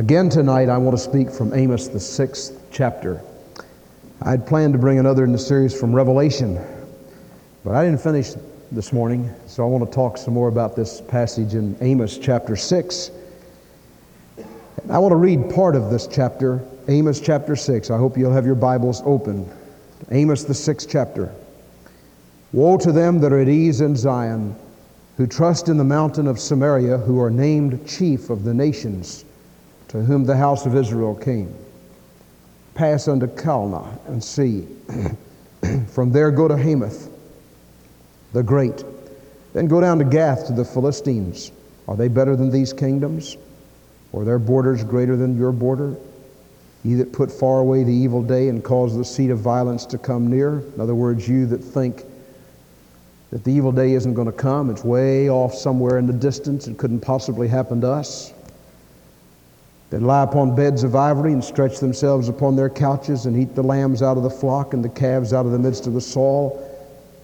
Again tonight, I want to speak from Amos, the sixth chapter. I had planned to bring another in the series from Revelation, but I didn't finish this morning, so I want to talk some more about this passage in Amos chapter 6. I want to read part of this chapter, Amos chapter 6. I hope you'll have your Bibles open. Amos, the sixth chapter. Woe to them that are at ease in Zion, who trust in the mountain of Samaria, who are named chief of the nations, to whom the house of Israel came. Pass unto Calneh and see. From there go to Hamath, the great. Then go down to Gath to the Philistines. Are they better than these kingdoms? Or their borders greater than your border? Ye that put far away the evil day and cause the seat of violence to come near. In other words, you that think that the evil day isn't going to come, it's way off somewhere in the distance, it couldn't possibly happen to us. That lie upon beds of ivory and stretch themselves upon their couches and eat the lambs out of the flock and the calves out of the midst of the stall.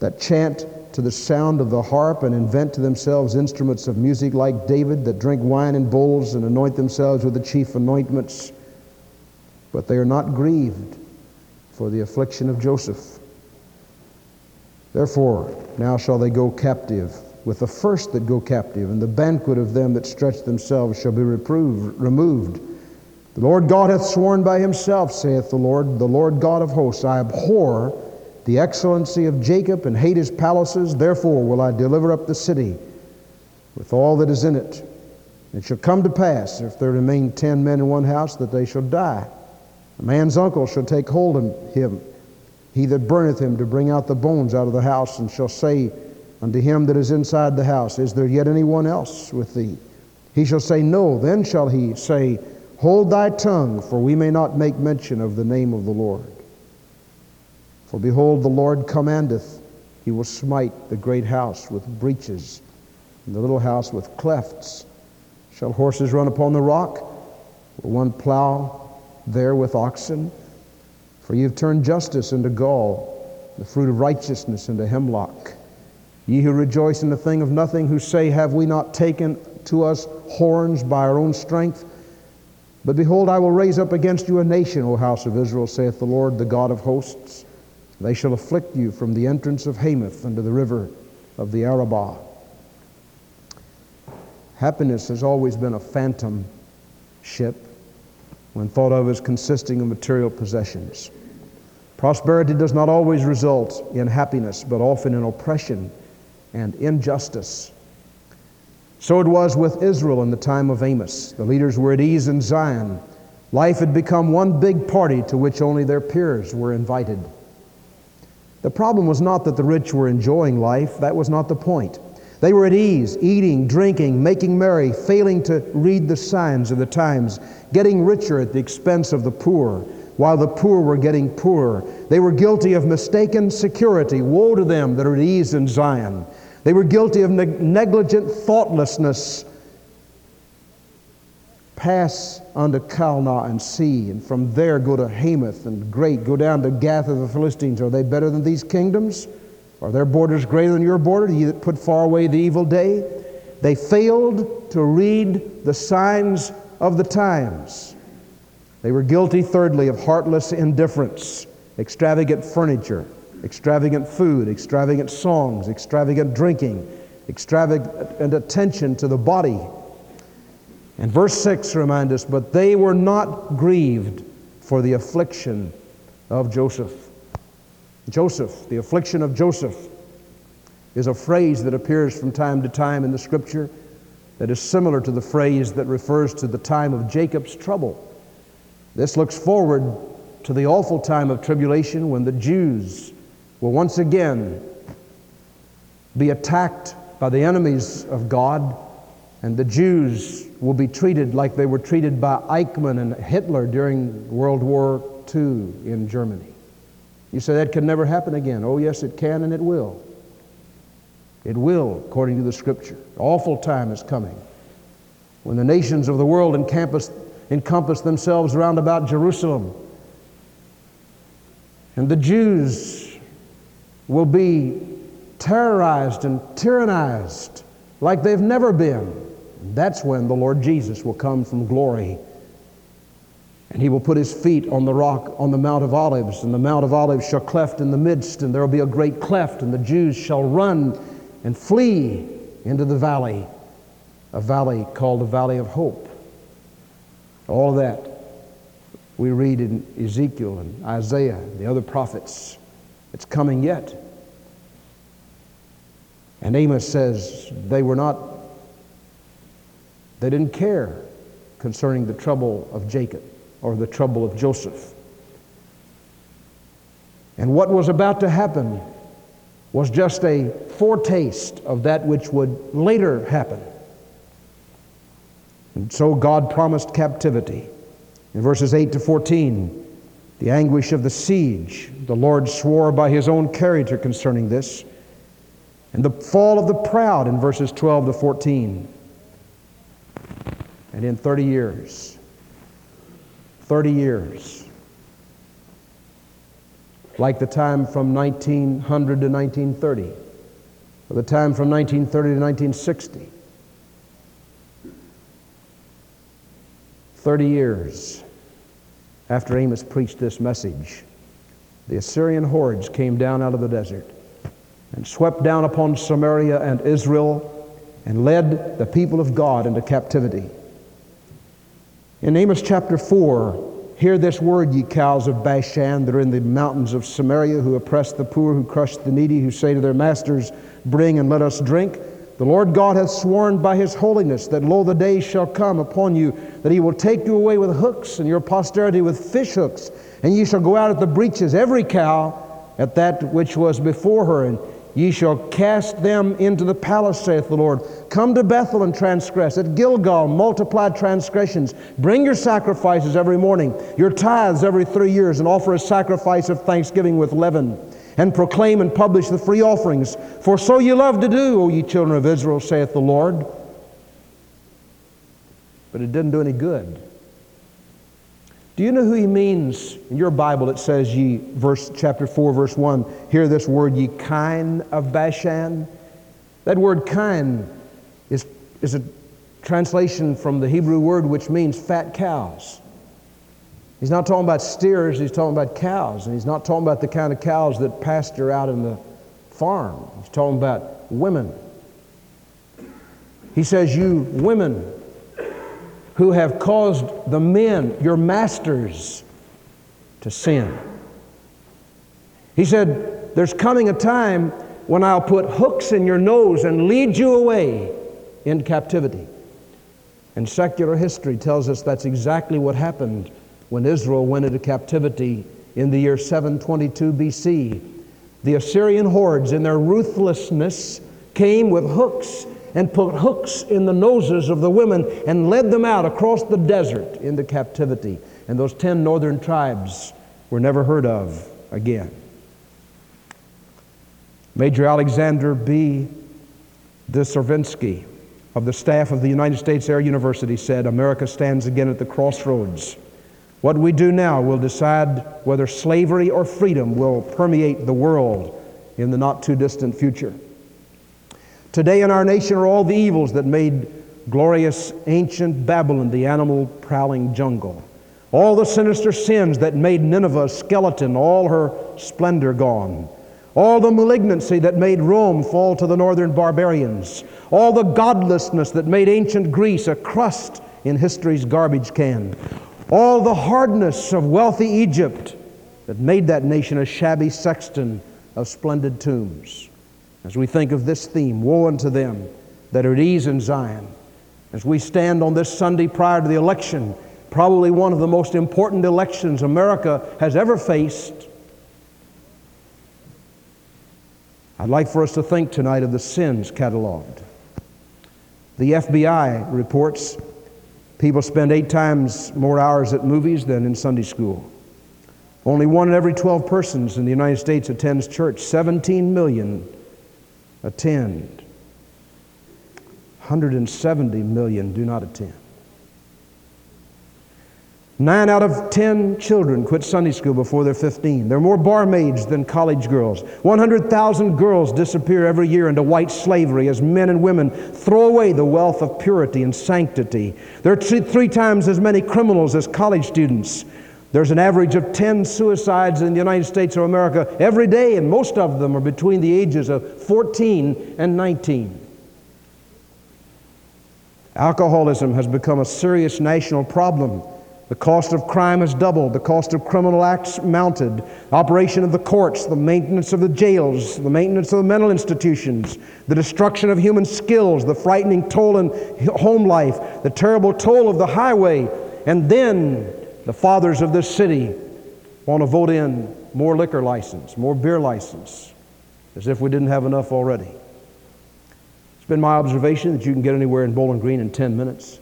That chant to the sound of the harp and invent to themselves instruments of music like David, that drink wine in bowls and anoint themselves with the chief anointments. But they are not grieved for the affliction of Joseph. Therefore, now shall they go captive with the first that go captive, and the banquet of them that stretch themselves shall be reproved, removed. The Lord God hath sworn by himself, saith the Lord, the Lord God of hosts, I abhor the excellency of Jacob and hate his palaces, therefore will I deliver up the city with all that is in it. It shall come to pass, if there remain ten men in one house, that they shall die. A man's uncle shall take hold of him he that burneth him to bring out the bones out of the house, and shall say unto him that is inside the house, Is there yet any one else with thee? He shall say, No. Then shall he say, Hold thy tongue, for we may not make mention of the name of the Lord. For behold, the Lord commandeth, he will smite the great house with breaches, and the little house with clefts. Shall horses run upon the rock? Will one plow there with oxen? For you have turned justice into gall, the fruit of righteousness into hemlock. Ye who rejoice in the thing of nothing, who say, Have we not taken to us horns by our own strength? But behold, I will raise up against you a nation, O house of Israel, saith the Lord, the God of hosts. They shall afflict you from the entrance of Hamath unto the river of the Arabah. Happiness has always been a phantom ship when thought of as consisting of material possessions. Prosperity does not always result in happiness, but often in oppression and injustice. So it was with Israel in the time of Amos. The leaders were at ease in Zion. Life had become one big party to which only their peers were invited. The problem was not that the rich were enjoying life, that was not the point. They were at ease, eating, drinking, making merry, failing to read the signs of the times, getting richer at the expense of the poor, while the poor were getting poorer. They were guilty of mistaken security. Woe to them that are at ease in Zion. They were guilty of neg- negligent thoughtlessness. Pass unto Calneh and see, and from there go to Hamath and great, go down to Gath of the Philistines. Are they better than these kingdoms? Are their borders greater than your border? Ye that put far away the evil day? They failed to read the signs of the times. They were guilty, thirdly, of heartless indifference, extravagant furniture, extravagant food, extravagant songs, extravagant drinking, extravagant attention to the body. And verse 6 reminds us, but they were not grieved for the affliction of Joseph. Joseph, the affliction of Joseph, is a phrase that appears from time to time in the scripture that is similar to the phrase that refers to the time of Jacob's trouble. This looks forward to the awful time of tribulation when the Jews will once again be attacked by the enemies of God, and the Jews will be treated like they were treated by Eichmann and Hitler during World War II in Germany. You say that can never happen again. Oh, yes, it can and it will. It will, according to the scripture. Awful time is coming when the nations of the world encompass, encompass themselves round about Jerusalem. And the Jews will be terrorized and tyrannized like they've never been. That's when the Lord Jesus will come from glory And he will put his feet on the rock on the Mount of Olives, and the Mount of Olives shall cleft in the midst, and there will be a great cleft, and the Jews shall run and flee into the valley, a valley called the Valley of Hope. All of that we read in Ezekiel and Isaiah, the other prophets. It's coming yet. And Amos says they were not, they didn't care concerning the trouble of Jacob or the trouble of Joseph. And what was about to happen was just a foretaste of that which would later happen. And so God promised captivity. In verses 8 to 14, the anguish of the siege, the Lord swore by his own character concerning this, and the fall of the proud in verses 12 to 14. And in 30 years, 30 years, like the time from 1900 to 1930, or the time from 1930 to 1960. 30 years after Amos preached this message, the Assyrian hordes came down out of the desert and swept down upon Samaria and Israel and led the people of God into captivity. In Amos chapter 4, Hear this word, ye cows of Bashan that are in the mountains of Samaria, who oppress the poor, who crush the needy, who say to their masters, Bring and let us drink. The Lord God hath sworn by his holiness that, lo, the days shall come upon you, that he will take you away with hooks, and your posterity with fish hooks, and ye shall go out at the breaches, every cow at that which was before her, and Ye shall cast them into the palace, saith the Lord. Come to Bethel and transgress. At Gilgal, multiply transgressions. Bring your sacrifices every morning, your tithes every three years, and offer a sacrifice of thanksgiving with leaven. And proclaim and publish the free offerings. For so ye love to do, O ye children of Israel, saith the Lord. But it didn't do any good. Do you know who he means? In your Bible it says ye, verse chapter 4, verse 1, hear this word, ye kine of Bashan. That word kine is, is a translation from the Hebrew word which means fat cows. He's not talking about steers, he's talking about cows. And he's not talking about the kind of cows that pasture out in the farm. He's talking about women. He says, You women who have caused the men, your masters, to sin. He said, There's coming a time when I'll put hooks in your nose and lead you away in captivity. And secular history tells us that's exactly what happened when Israel went into captivity in the year 722 BC. The Assyrian hordes, in their ruthlessness, came with hooks and put hooks in the noses of the women and led them out across the desert into captivity. And those ten northern tribes were never heard of again. Major Alexander B. Dzervinsky of the staff of the United States Air University said, America stands again at the crossroads. What we do now will decide whether slavery or freedom will permeate the world in the not too distant future. Today in our nation are all the evils that made glorious ancient Babylon the animal prowling jungle. All the sinister sins that made Nineveh a skeleton, all her splendor gone. All the malignancy that made Rome fall to the northern barbarians. All the godlessness that made ancient Greece a crust in history's garbage can. All the hardness of wealthy Egypt that made that nation a shabby sexton of splendid tombs. As we think of this theme, woe unto them that are at ease in Zion, as we stand on this Sunday prior to the election, probably one of the most important elections America has ever faced, I'd like for us to think tonight of the sins cataloged. The FBI reports people spend eight times more hours at movies than in Sunday school. Only one in every 12 persons in the United States attends church. 17 million attend. 170 million do not attend. Nine out of ten children quit Sunday school before they're 15. There are more barmaids than college girls. 100,000 girls disappear every year into white slavery as men and women throw away the wealth of purity and sanctity. There are three times as many criminals as college students. There's an average of 10 suicides in the United States of America every day, and most of them are between the ages of 14 and 19. Alcoholism has become a serious national problem. The cost of crime has doubled, the cost of criminal acts mounted, operation of the courts, the maintenance of the jails, the maintenance of the mental institutions, the destruction of human skills, the frightening toll in home life, the terrible toll of the highway, and then the fathers of this city want to vote in more liquor license, more beer license, as if we didn't have enough already. It's been my observation that you can get anywhere in Bowling Green in 10 minutes.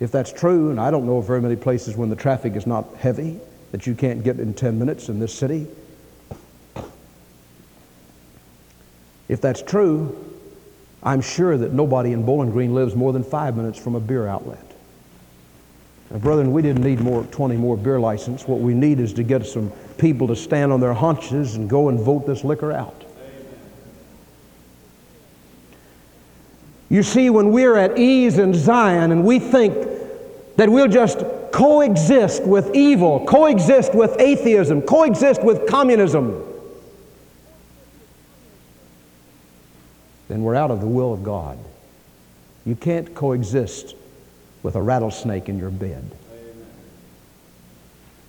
If that's true, and I don't know of very many places when the traffic is not heavy that you can't get in 10 minutes in this city. If that's true, I'm sure that nobody in Bowling Green lives more than five minutes from a beer outlet. Now, brethren, we didn't need more 20 more beer license. What we need is to get some people to stand on their haunches and go and vote this liquor out. You see, when we're at ease in Zion and we think that we'll just coexist with evil, coexist with atheism, coexist with communism, then we're out of the will of God. You can't coexist with a rattlesnake in your bed.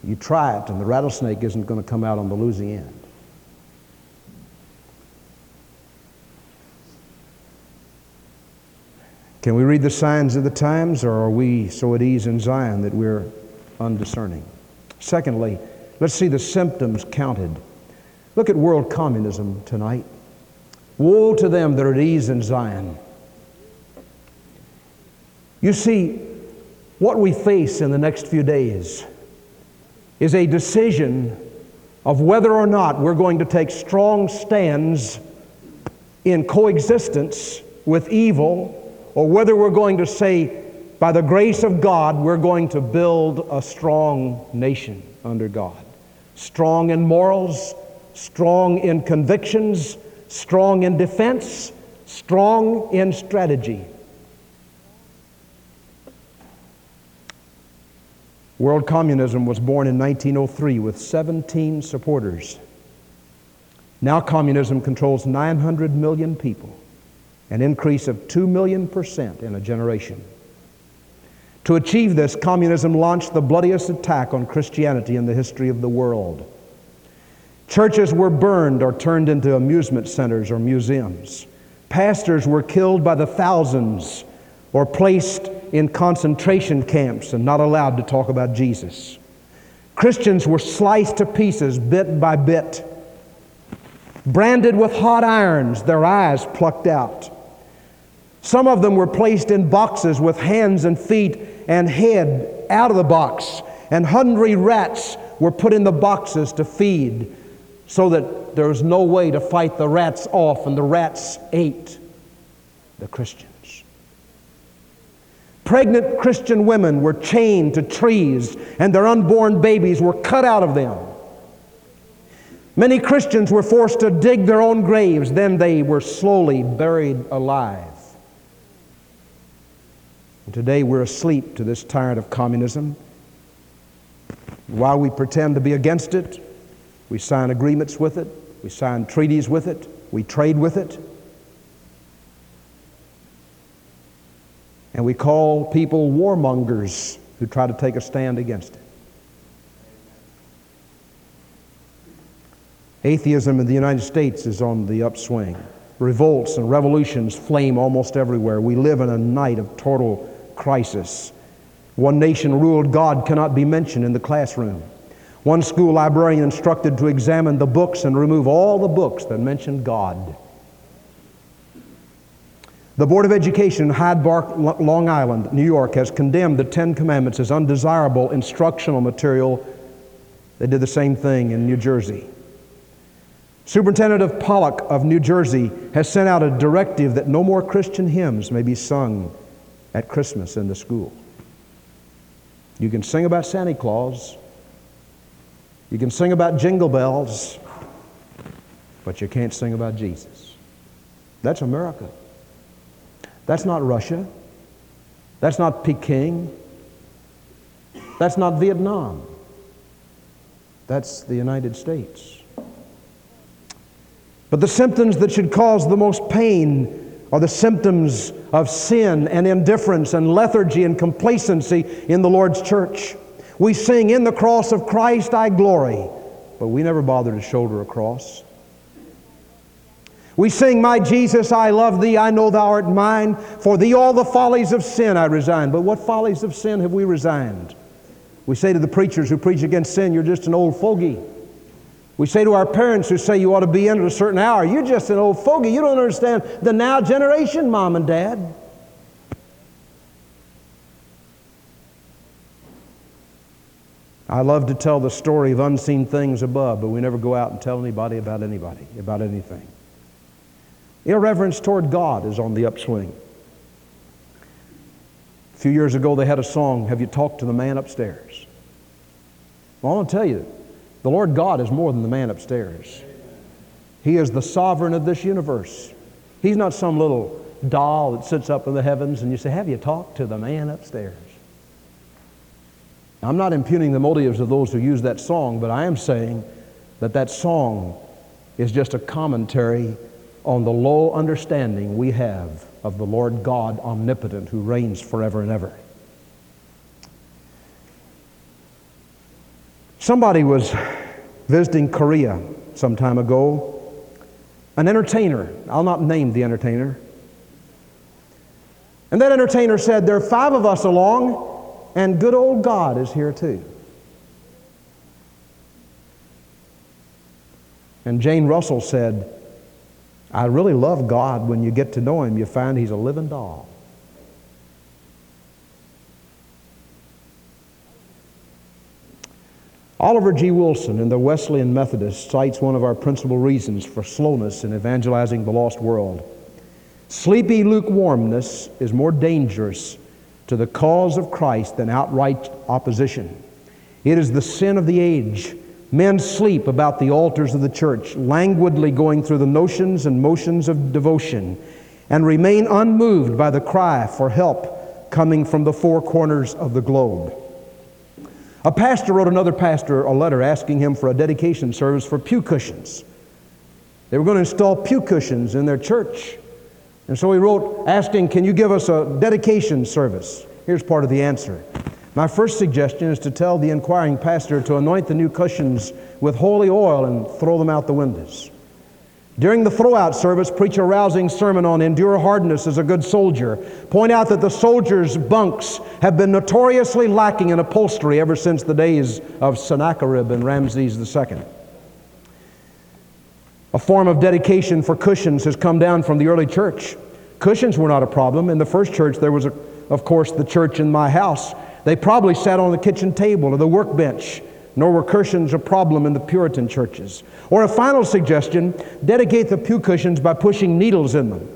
You try it, and the rattlesnake isn't going to come out on the losing end. Can we read the signs of the times, or are we so at ease in Zion that we're undiscerning? Secondly, let's see the symptoms counted. Look at world communism tonight. Woe to them that are at ease in Zion. You see, what we face in the next few days is a decision of whether or not we're going to take strong stands in coexistence with evil or whether we're going to say, by the grace of God, we're going to build a strong nation under God. Strong in morals, strong in convictions, strong in defense, strong in strategy. World communism was born in 1903 with 17 supporters. Now communism controls 900 million people an increase of 2 million percent in a generation. To achieve this, communism launched the bloodiest attack on Christianity in the history of the world. Churches were burned or turned into amusement centers or museums. Pastors were killed by the thousands or placed in concentration camps and not allowed to talk about Jesus. Christians were sliced to pieces bit by bit, branded with hot irons, their eyes plucked out. Some of them were placed in boxes with hands and feet and head out of the box, and hungry rats were put in the boxes to feed so that there was no way to fight the rats off, and the rats ate the Christians. Pregnant Christian women were chained to trees, and their unborn babies were cut out of them. Many Christians were forced to dig their own graves, then they were slowly buried alive. And today we're asleep to this tyrant of communism. While we pretend to be against it, we sign agreements with it, we sign treaties with it, we trade with it. And we call people warmongers who try to take a stand against it. Atheism in the United States is on the upswing. Revolts and revolutions flame almost everywhere. We live in a night of total crisis. One nation ruled God cannot be mentioned in the classroom. One school librarian instructed to examine the books and remove all the books that mentioned God. The Board of Education in Hyde Park, Long Island, New York, has condemned the Ten Commandments as undesirable instructional material. They did the same thing in New Jersey. Superintendent of Pollock of New Jersey has sent out a directive that no more Christian hymns may be sung at Christmas in the school. You can sing about Santa Claus. You can sing about jingle bells, but you can't sing about Jesus. That's America. That's not Russia. That's not Peking. That's not Vietnam. That's the United States. But the symptoms that should cause the most pain are the symptoms of sin and indifference and lethargy and complacency in the Lord's church. We sing, In the cross of Christ I glory, but we never bother to shoulder a cross. We sing, My Jesus, I love thee, I know thou art mine. For thee all the follies of sin I resign. But what follies of sin have we resigned? We say to the preachers who preach against sin, You're just an old fogey. We say to our parents who say you ought to be in at a certain hour, You're just an old fogey. You don't understand the now generation, mom and dad. I love to tell the story of unseen things above, but we never go out and tell anybody about anybody, about anything. Irreverence toward God is on the upswing. A few years ago, they had a song, Have You Talked to the Man Upstairs? Well, I want to tell you, the Lord God is more than the man upstairs. He is the sovereign of this universe. He's not some little doll that sits up in the heavens and you say, Have you talked to the man upstairs? I'm not impugning the motives of those who use that song, but I am saying that that song is just a commentary on the low understanding we have of the Lord God omnipotent who reigns forever and ever. Somebody was visiting Korea some time ago. An entertainer, I'll not name the entertainer. And that entertainer said, There are five of us along, and good old God is here too. And Jane Russell said, I really love God. When you get to know Him, you find He's a living doll. Oliver G. Wilson in the Wesleyan Methodist cites one of our principal reasons for slowness in evangelizing the lost world. Sleepy lukewarmness is more dangerous to the cause of Christ than outright opposition. It is the sin of the age. Men sleep about the altars of the church, languidly going through the notions and motions of devotion, and remain unmoved by the cry for help coming from the four corners of the globe. A pastor wrote another pastor a letter asking him for a dedication service for pew cushions. They were going to install pew cushions in their church. And so he wrote asking, Can you give us a dedication service? Here's part of the answer. My first suggestion is to tell the inquiring pastor to anoint the new cushions with holy oil and throw them out the windows. During the throwout service, preach a rousing sermon on endure hardness as a good soldier. Point out that the soldiers' bunks have been notoriously lacking in upholstery ever since the days of Sennacherib and Ramses II. A form of dedication for cushions has come down from the early church. Cushions were not a problem. In the first church, there was, a, of course, the church in my house. They probably sat on the kitchen table or the workbench, nor were cushions a problem in the Puritan churches. Or a final suggestion dedicate the pew cushions by pushing needles in them.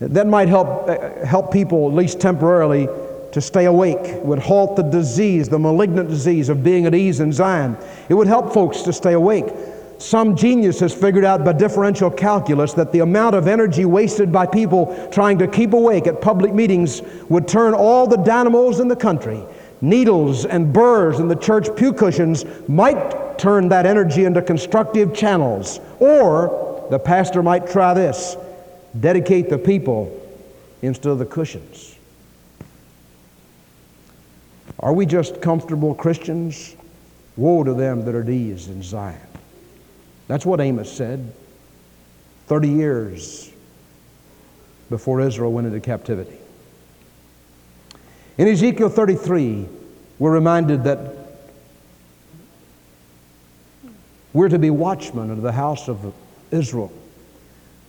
That might help, uh, help people, at least temporarily, to stay awake. It would halt the disease, the malignant disease of being at ease in Zion. It would help folks to stay awake. Some genius has figured out by differential calculus that the amount of energy wasted by people trying to keep awake at public meetings would turn all the dynamos in the country. Needles and burrs in the church pew cushions might turn that energy into constructive channels. Or the pastor might try this dedicate the people instead of the cushions. Are we just comfortable Christians? Woe to them that are at ease in Zion. That's what Amos said 30 years before Israel went into captivity. In Ezekiel 33, we're reminded that we're to be watchmen of the house of Israel.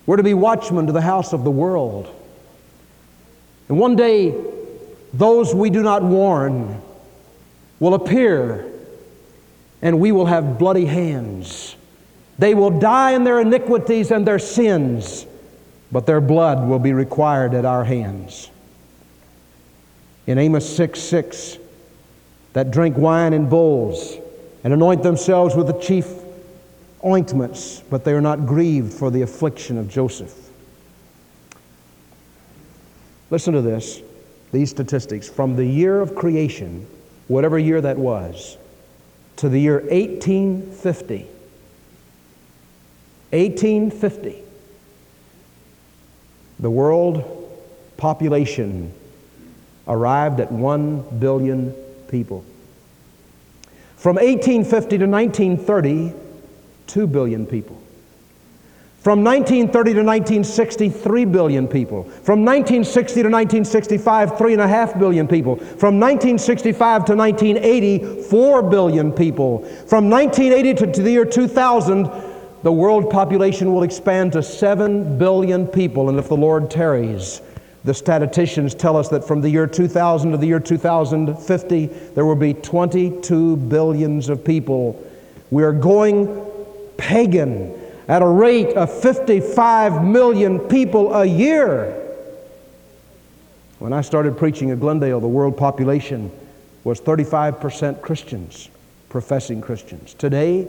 We're to be watchmen to the house of the world. And one day, those we do not warn will appear, and we will have bloody hands they will die in their iniquities and their sins, but their blood will be required at our hands. In Amos 6 6, that drink wine in bowls and anoint themselves with the chief ointments, but they are not grieved for the affliction of Joseph. Listen to this, these statistics. From the year of creation, whatever year that was, to the year 1850, 1850, the world population arrived at 1 billion people. From 1850 to 1930, 2 billion people. From 1930 to 1960, 3 billion people. From 1960 to 1965, 3.5 billion people. From 1965 to 1980, 4 billion people. From 1980 to, to the year 2000, the world population will expand to 7 billion people. And if the Lord tarries, the statisticians tell us that from the year 2000 to the year 2050, there will be 22 billions of people. We are going pagan at a rate of 55 million people a year. When I started preaching at Glendale, the world population was 35% Christians, professing Christians. Today,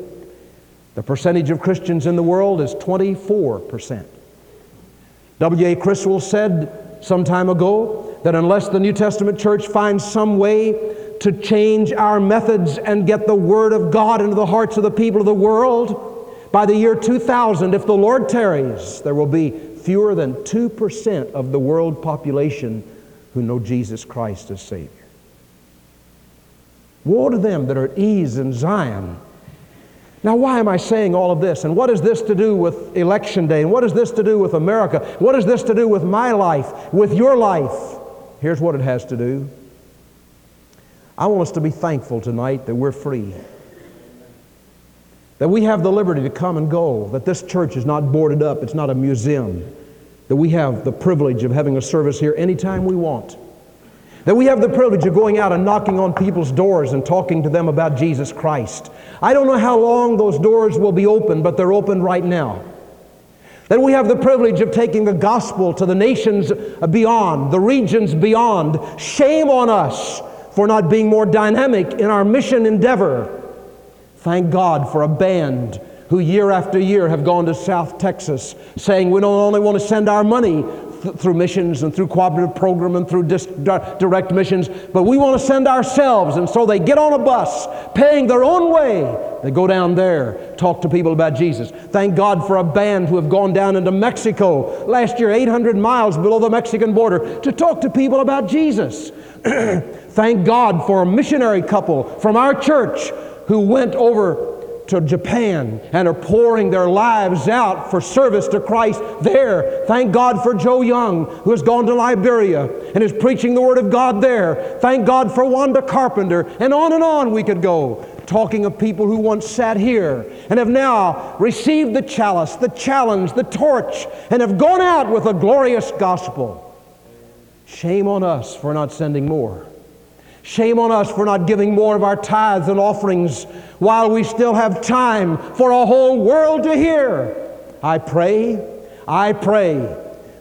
the percentage of Christians in the world is 24%. W.A. Criswell said some time ago that unless the New Testament church finds some way to change our methods and get the Word of God into the hearts of the people of the world, by the year 2000, if the Lord tarries, there will be fewer than 2% of the world population who know Jesus Christ as Savior. Woe to them that are at ease in Zion. Now, why am I saying all of this? And what is this to do with Election Day? And what is this to do with America? What is this to do with my life, with your life? Here's what it has to do. I want us to be thankful tonight that we're free that we have the liberty to come and go, that this church is not boarded up, it's not a museum, that we have the privilege of having a service here anytime we want, that we have the privilege of going out and knocking on people's doors and talking to them about Jesus Christ. I don't know how long those doors will be open, but they're open right now. That we have the privilege of taking the gospel to the nations beyond, the regions beyond. Shame on us for not being more dynamic in our mission endeavor Thank God for a band who year after year have gone to South Texas saying we don't only want to send our money th- through missions and through cooperative program and through dis- direct missions, but we want to send ourselves. And so they get on a bus, paying their own way. They go down there, talk to people about Jesus. Thank God for a band who have gone down into Mexico last year, 800 miles below the Mexican border, to talk to people about Jesus. Thank God for a missionary couple from our church who went over to Japan and are pouring their lives out for service to Christ there. Thank God for Joe Young, who has gone to Liberia and is preaching the Word of God there. Thank God for Wanda Carpenter, and on and on we could go, talking of people who once sat here and have now received the chalice, the challenge, the torch, and have gone out with a glorious gospel. Shame on us for not sending more. Shame on us for not giving more of our tithes and offerings while we still have time for a whole world to hear. I pray, I pray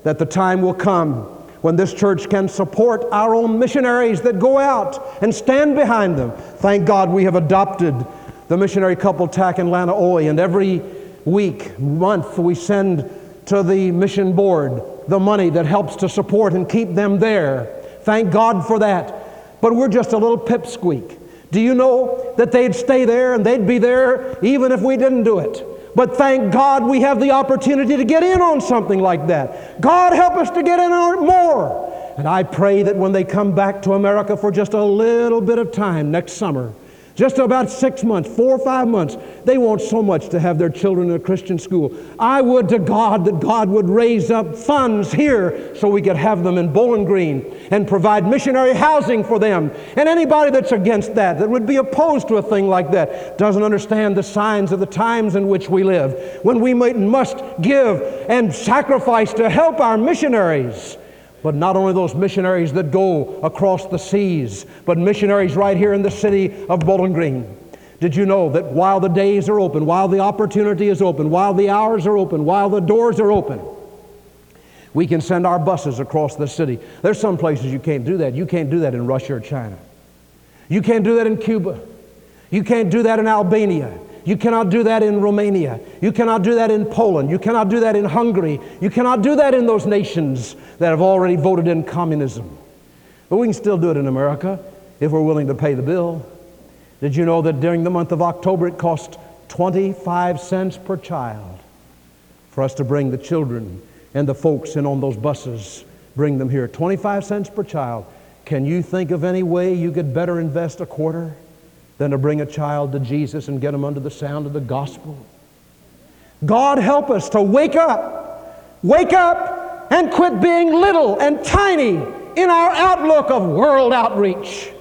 that the time will come when this church can support our own missionaries that go out and stand behind them. Thank God we have adopted the missionary couple Tack and Lana Oi, and every week, month, we send to the mission board the money that helps to support and keep them there. Thank God for that but we're just a little pipsqueak. Do you know that they'd stay there and they'd be there even if we didn't do it? But thank God we have the opportunity to get in on something like that. God help us to get in on more. And I pray that when they come back to America for just a little bit of time next summer, just about six months, four or five months, they want so much to have their children in a Christian school. I would to God that God would raise up funds here so we could have them in Bowling Green and provide missionary housing for them. And anybody that's against that, that would be opposed to a thing like that, doesn't understand the signs of the times in which we live, when we must give and sacrifice to help our missionaries. But not only those missionaries that go across the seas, but missionaries right here in the city of Bowling Green. Did you know that while the days are open, while the opportunity is open, while the hours are open, while the doors are open, we can send our buses across the city. There's some places you can't do that. You can't do that in Russia or China. You can't do that in Cuba. You can't do that in Albania. You cannot do that in Romania. You cannot do that in Poland. You cannot do that in Hungary. You cannot do that in those nations that have already voted in communism. But we can still do it in America if we're willing to pay the bill. Did you know that during the month of October it cost 25 cents per child for us to bring the children and the folks in on those buses, bring them here? 25 cents per child. Can you think of any way you could better invest a quarter than to bring a child to Jesus and get them under the sound of the gospel? God help us to wake up, wake up, and quit being little and tiny in our outlook of world outreach.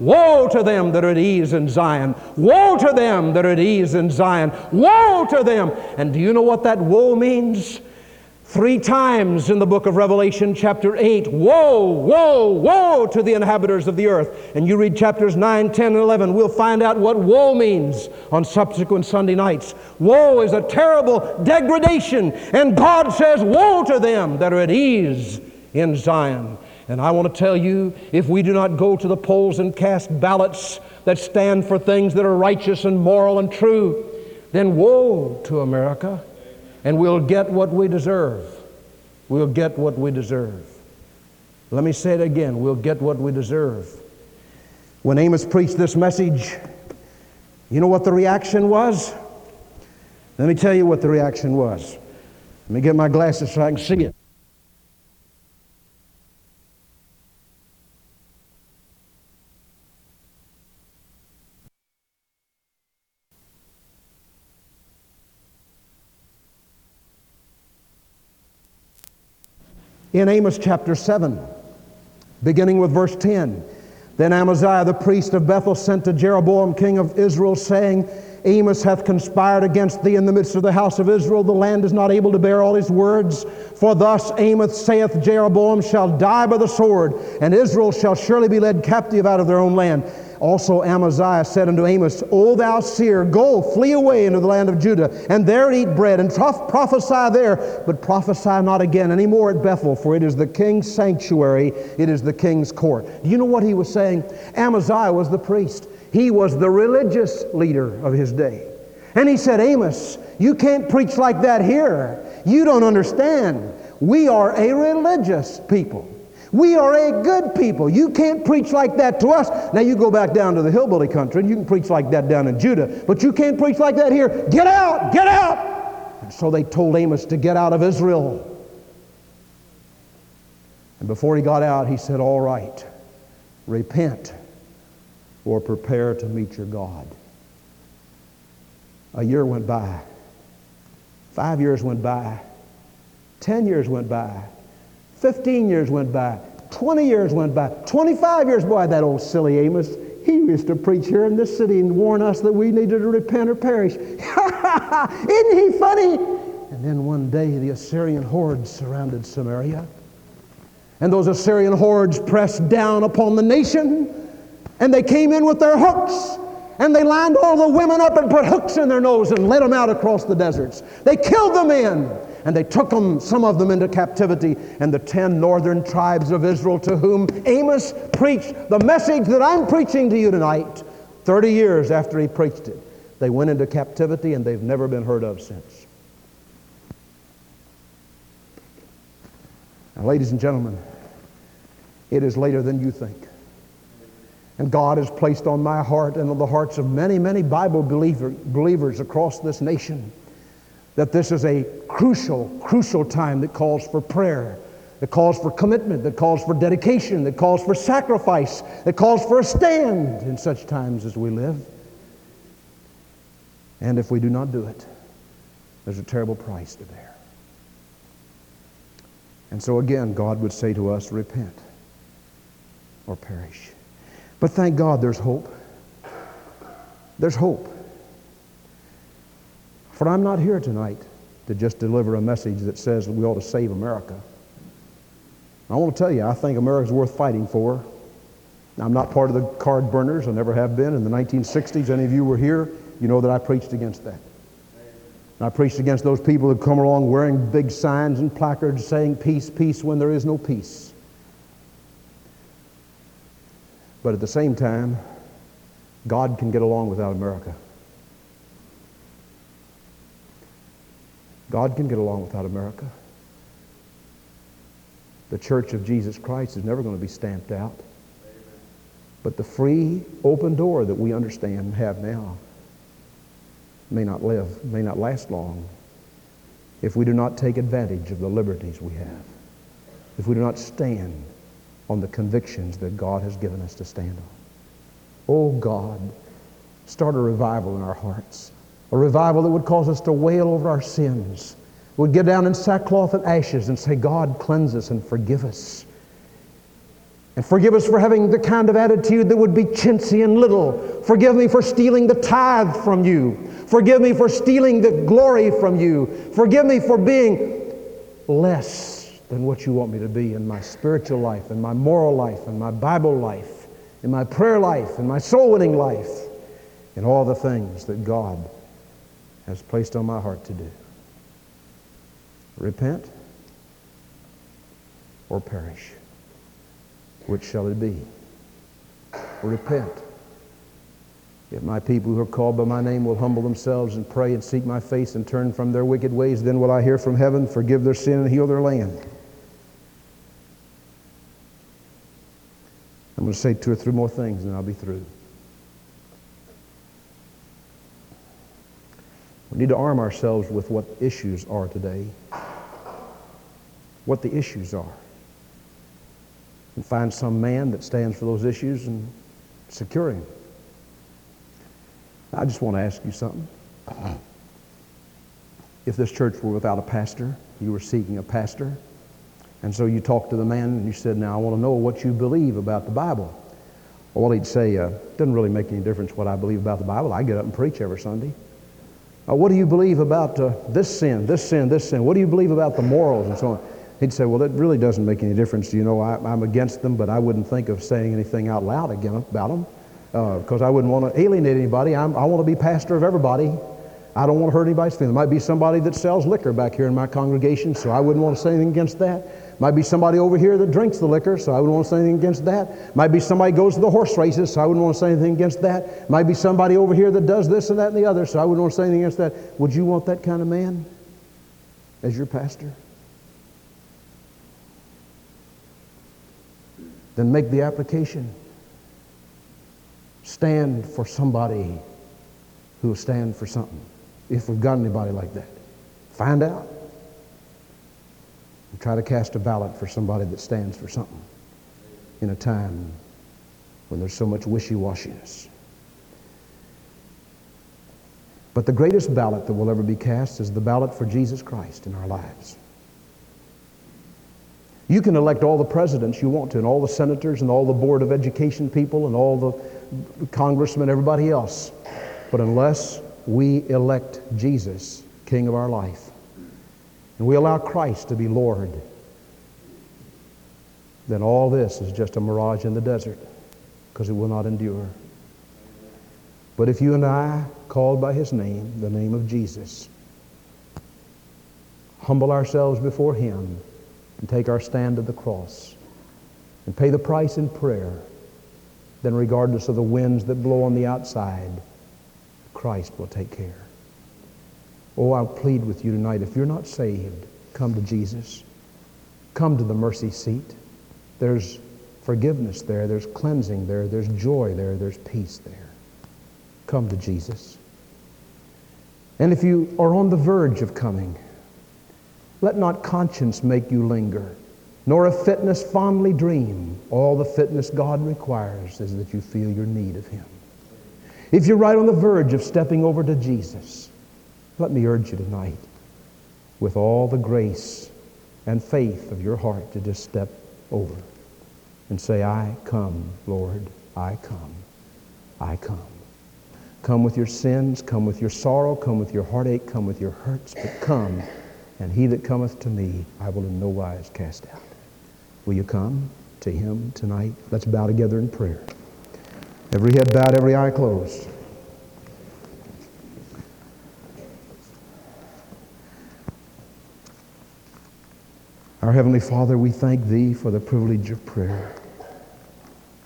Woe to them that are at ease in Zion. Woe to them that are at ease in Zion. Woe to them. And do you know what that woe means? Three times in the book of Revelation, chapter 8, woe, woe, woe to the inhabitants of the earth. And you read chapters 9, 10, and 11, we'll find out what woe means on subsequent Sunday nights. Woe is a terrible degradation, and God says, Woe to them that are at ease in Zion. And I want to tell you if we do not go to the polls and cast ballots that stand for things that are righteous and moral and true, then woe to America, and we'll get what we deserve. We'll get what we deserve. Let me say it again we'll get what we deserve. When Amos preached this message, you know what the reaction was? Let me tell you what the reaction was. Let me get my glasses so I can see it. In Amos chapter 7, beginning with verse 10. Then Amaziah the priest of Bethel sent to Jeroboam king of Israel, saying, Amos hath conspired against thee in the midst of the house of Israel. The land is not able to bear all his words. For thus Amos saith, Jeroboam shall die by the sword, and Israel shall surely be led captive out of their own land. Also Amaziah said unto Amos, O thou seer, go, flee away into the land of Judah, and there eat bread, and prophesy there, but prophesy not again any more at Bethel, for it is the king's sanctuary, it is the king's court. Do you know what he was saying? Amaziah was the priest. He was the religious leader of his day. And he said, Amos, you can't preach like that here. You don't understand. We are a religious people. We are a good people. You can't preach like that to us. Now you go back down to the hillbilly country and you can preach like that down in Judah, but you can't preach like that here. Get out! Get out! And so they told Amos to get out of Israel. And before he got out, he said, All right, repent or prepare to meet your God. A year went by. Five years went by. Ten years went by. 15 years went by. 20 years went by. 25 years, boy, that old silly Amos. He used to preach here in this city and warn us that we needed to repent or perish. Isn't he funny? And then one day the Assyrian hordes surrounded Samaria. And those Assyrian hordes pressed down upon the nation. And they came in with their hooks. And they lined all the women up and put hooks in their nose and led them out across the deserts. They killed the men and they took them, some of them into captivity. And the ten northern tribes of Israel to whom Amos preached the message that I'm preaching to you tonight, 30 years after he preached it, they went into captivity and they've never been heard of since. Now, ladies and gentlemen, it is later than you think. And God has placed on my heart and on the hearts of many, many Bible believer, believers across this nation that this is a crucial, crucial time that calls for prayer, that calls for commitment, that calls for dedication, that calls for sacrifice, that calls for a stand in such times as we live. And if we do not do it, there's a terrible price to bear. And so again, God would say to us, repent or perish. But thank God there's hope. There's hope. For I'm not here tonight to just deliver a message that says we ought to save America. I want to tell you, I think America's worth fighting for. I'm not part of the card burners. I never have been. In the 1960s, any of you were here, you know that I preached against that. I preached against those people who come along wearing big signs and placards saying peace, peace when there is no peace. But at the same time, God can get along without America. God can get along without America. The Church of Jesus Christ is never going to be stamped out. But the free, open door that we understand and have now may not live, may not last long if we do not take advantage of the liberties we have, if we do not stand on the convictions that God has given us to stand on. Oh God, start a revival in our hearts, a revival that would cause us to wail over our sins, We'd get down in sackcloth and ashes and say, God, cleanse us and forgive us. And forgive us for having the kind of attitude that would be chintzy and little. Forgive me for stealing the tithe from you. Forgive me for stealing the glory from you. Forgive me for being less than what you want me to be in my spiritual life, in my moral life, in my Bible life, in my prayer life, in my soul winning life, in all the things that God has placed on my heart to do. Repent or perish. Which shall it be? Repent. If my people who are called by my name will humble themselves and pray and seek my face and turn from their wicked ways, then will I hear from heaven, forgive their sin, and heal their land. I'm going to say two or three more things and I'll be through. We need to arm ourselves with what issues are today, what the issues are and find some man that stands for those issues and secure him. I just want to ask you something. If this church were without a pastor, you were seeking a pastor, and so you talked to the man and you said, Now I want to know what you believe about the Bible. Well, he'd say, uh, Doesn't really make any difference what I believe about the Bible. I get up and preach every Sunday. Uh, what do you believe about uh, this sin, this sin, this sin? What do you believe about the morals and so on? He'd say, Well, it really doesn't make any difference. You know, I, am against them, but I wouldn't think of saying anything out loud again about them because uh, I wouldn't want to alienate anybody. I'm, i want to be pastor of everybody. I don't want to hurt anybody's feelings. There might be somebody that sells liquor back here in my congregation, so I wouldn't want to say anything against that. Might be somebody over here that drinks the liquor, so I wouldn't want to say anything against that. Might be somebody goes to the horse races, so I wouldn't want to say anything against that. Might be somebody over here that does this and that and the other, so I wouldn't want to say anything against that. Would you want that kind of man as your pastor? then make the application. Stand for somebody who will stand for something. If we've got anybody like that, find out. And try to cast a ballot for somebody that stands for something in a time when there's so much wishy-washiness. But the greatest ballot that will ever be cast is the ballot for Jesus Christ in our lives. You can elect all the presidents you want to, and all the senators, and all the Board of Education people, and all the congressmen, everybody else. But unless we elect Jesus, King of our life, and we allow Christ to be Lord, then all this is just a mirage in the desert because it will not endure. But if you and I, called by his name, the name of Jesus, humble ourselves before him, and take our stand at the cross and pay the price in prayer, then regardless of the winds that blow on the outside, Christ will take care. Oh, I'll plead with you tonight. If you're not saved, come to Jesus. Come to the mercy seat. There's forgiveness there. There's cleansing there. There's joy there. There's peace there. Come to Jesus. And if you are on the verge of coming, let not conscience make you linger, nor a fitness fondly dream. All the fitness God requires is that you feel your need of Him. If you're right on the verge of stepping over to Jesus, let me urge you tonight, with all the grace and faith of your heart, to just step over and say, I come, Lord, I come, I come. Come with your sins, come with your sorrow, come with your heartache, come with your hurts, but come and he that cometh to me, I will in no wise cast out. Will you come to him tonight? Let's bow together in prayer. Every head bowed, every eye closed. Our Heavenly Father, we thank Thee for the privilege of prayer.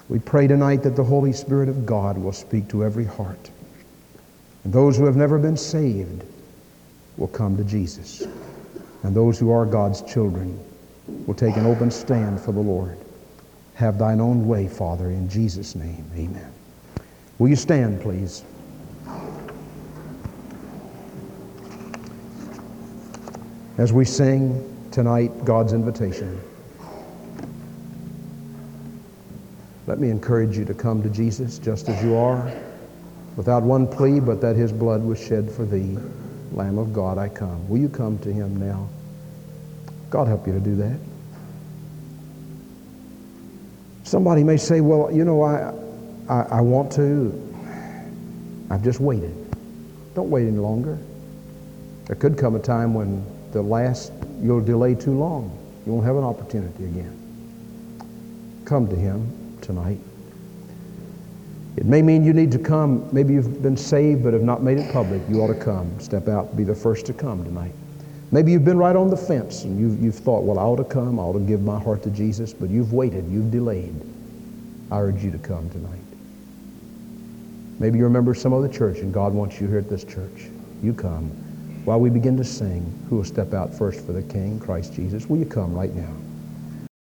We pray tonight that the Holy Spirit of God will speak to every heart. And those who have never been saved will come to Jesus. And those who are God's children will take an open stand for the Lord. Have thine own way, Father, in Jesus' name. Amen. Will you stand, please? As we sing tonight God's invitation, let me encourage you to come to Jesus just as you are, without one plea but that his blood was shed for thee. Lamb of God, I come. Will you come to him now? God help you to do that. Somebody may say, well, you know, I, I, I want to. I've just waited. Don't wait any longer. There could come a time when the last, you'll delay too long. You won't have an opportunity again. Come to him tonight. It may mean you need to come. Maybe you've been saved but have not made it public. You ought to come. Step out. Be the first to come tonight. Maybe you've been right on the fence and you've, you've thought, well, I ought to come. I ought to give my heart to Jesus. But you've waited. You've delayed. I urge you to come tonight. Maybe you remember some other church and God wants you here at this church. You come. While we begin to sing, who will step out first for the King, Christ Jesus? Will you come right now?